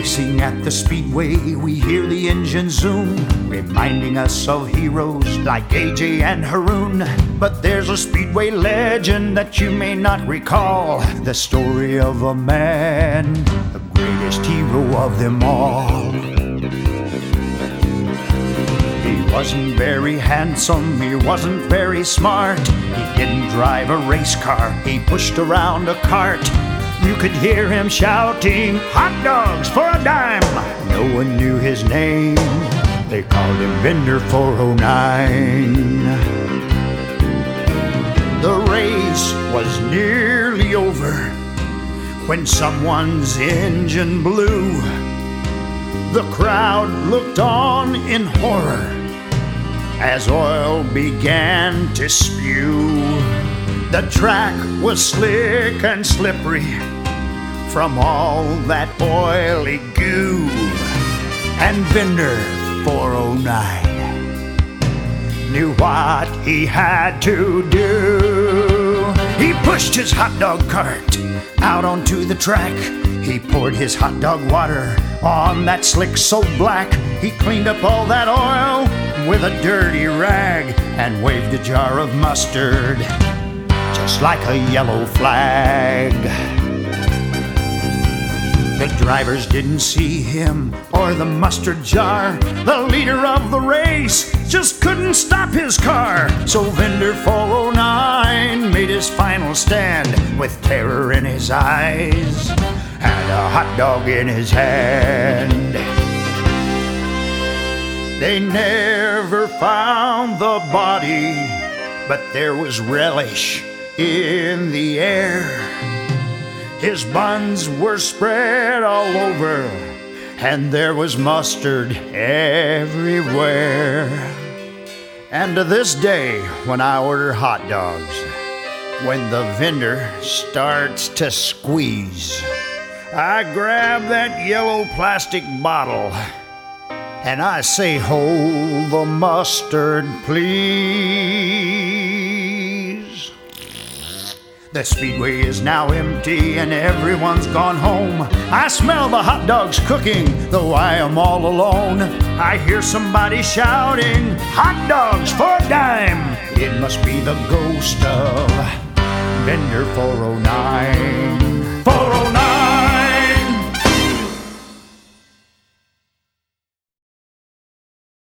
Racing at the speedway, we hear the engine zoom, reminding us of heroes like AJ and Haroon. But there's a speedway legend that you may not recall the story of a man, the greatest hero of them all. He wasn't very handsome, he wasn't very smart. He didn't drive a race car, he pushed around a cart. You could hear him shouting, Hot dogs for a dime! No one knew his name, they called him Vendor 409. The race was nearly over when someone's engine blew. The crowd looked on in horror as oil began to spew. The track was slick and slippery from all that oily goo. And Vendor 409 knew what he had to do. He pushed his hot dog cart out onto the track. He poured his hot dog water on that slick so black. He cleaned up all that oil with a dirty rag and waved a jar of mustard just like a yellow flag. The drivers didn't see him or the mustard jar. The leader of the race just couldn't stop his car. So Vendor 409 made his final stand with terror in his eyes and a hot dog in his hand. They never found the body, but there was relish in the air. His buns were spread all over, and there was mustard everywhere. And to this day, when I order hot dogs, when the vendor starts to squeeze, I grab that yellow plastic bottle and I say, Hold the mustard, please. The speedway is now empty and everyone's gone home. I smell the hot dogs cooking, though I am all alone. I hear somebody shouting, Hot dogs for a dime! It must be the ghost of Vendor 409.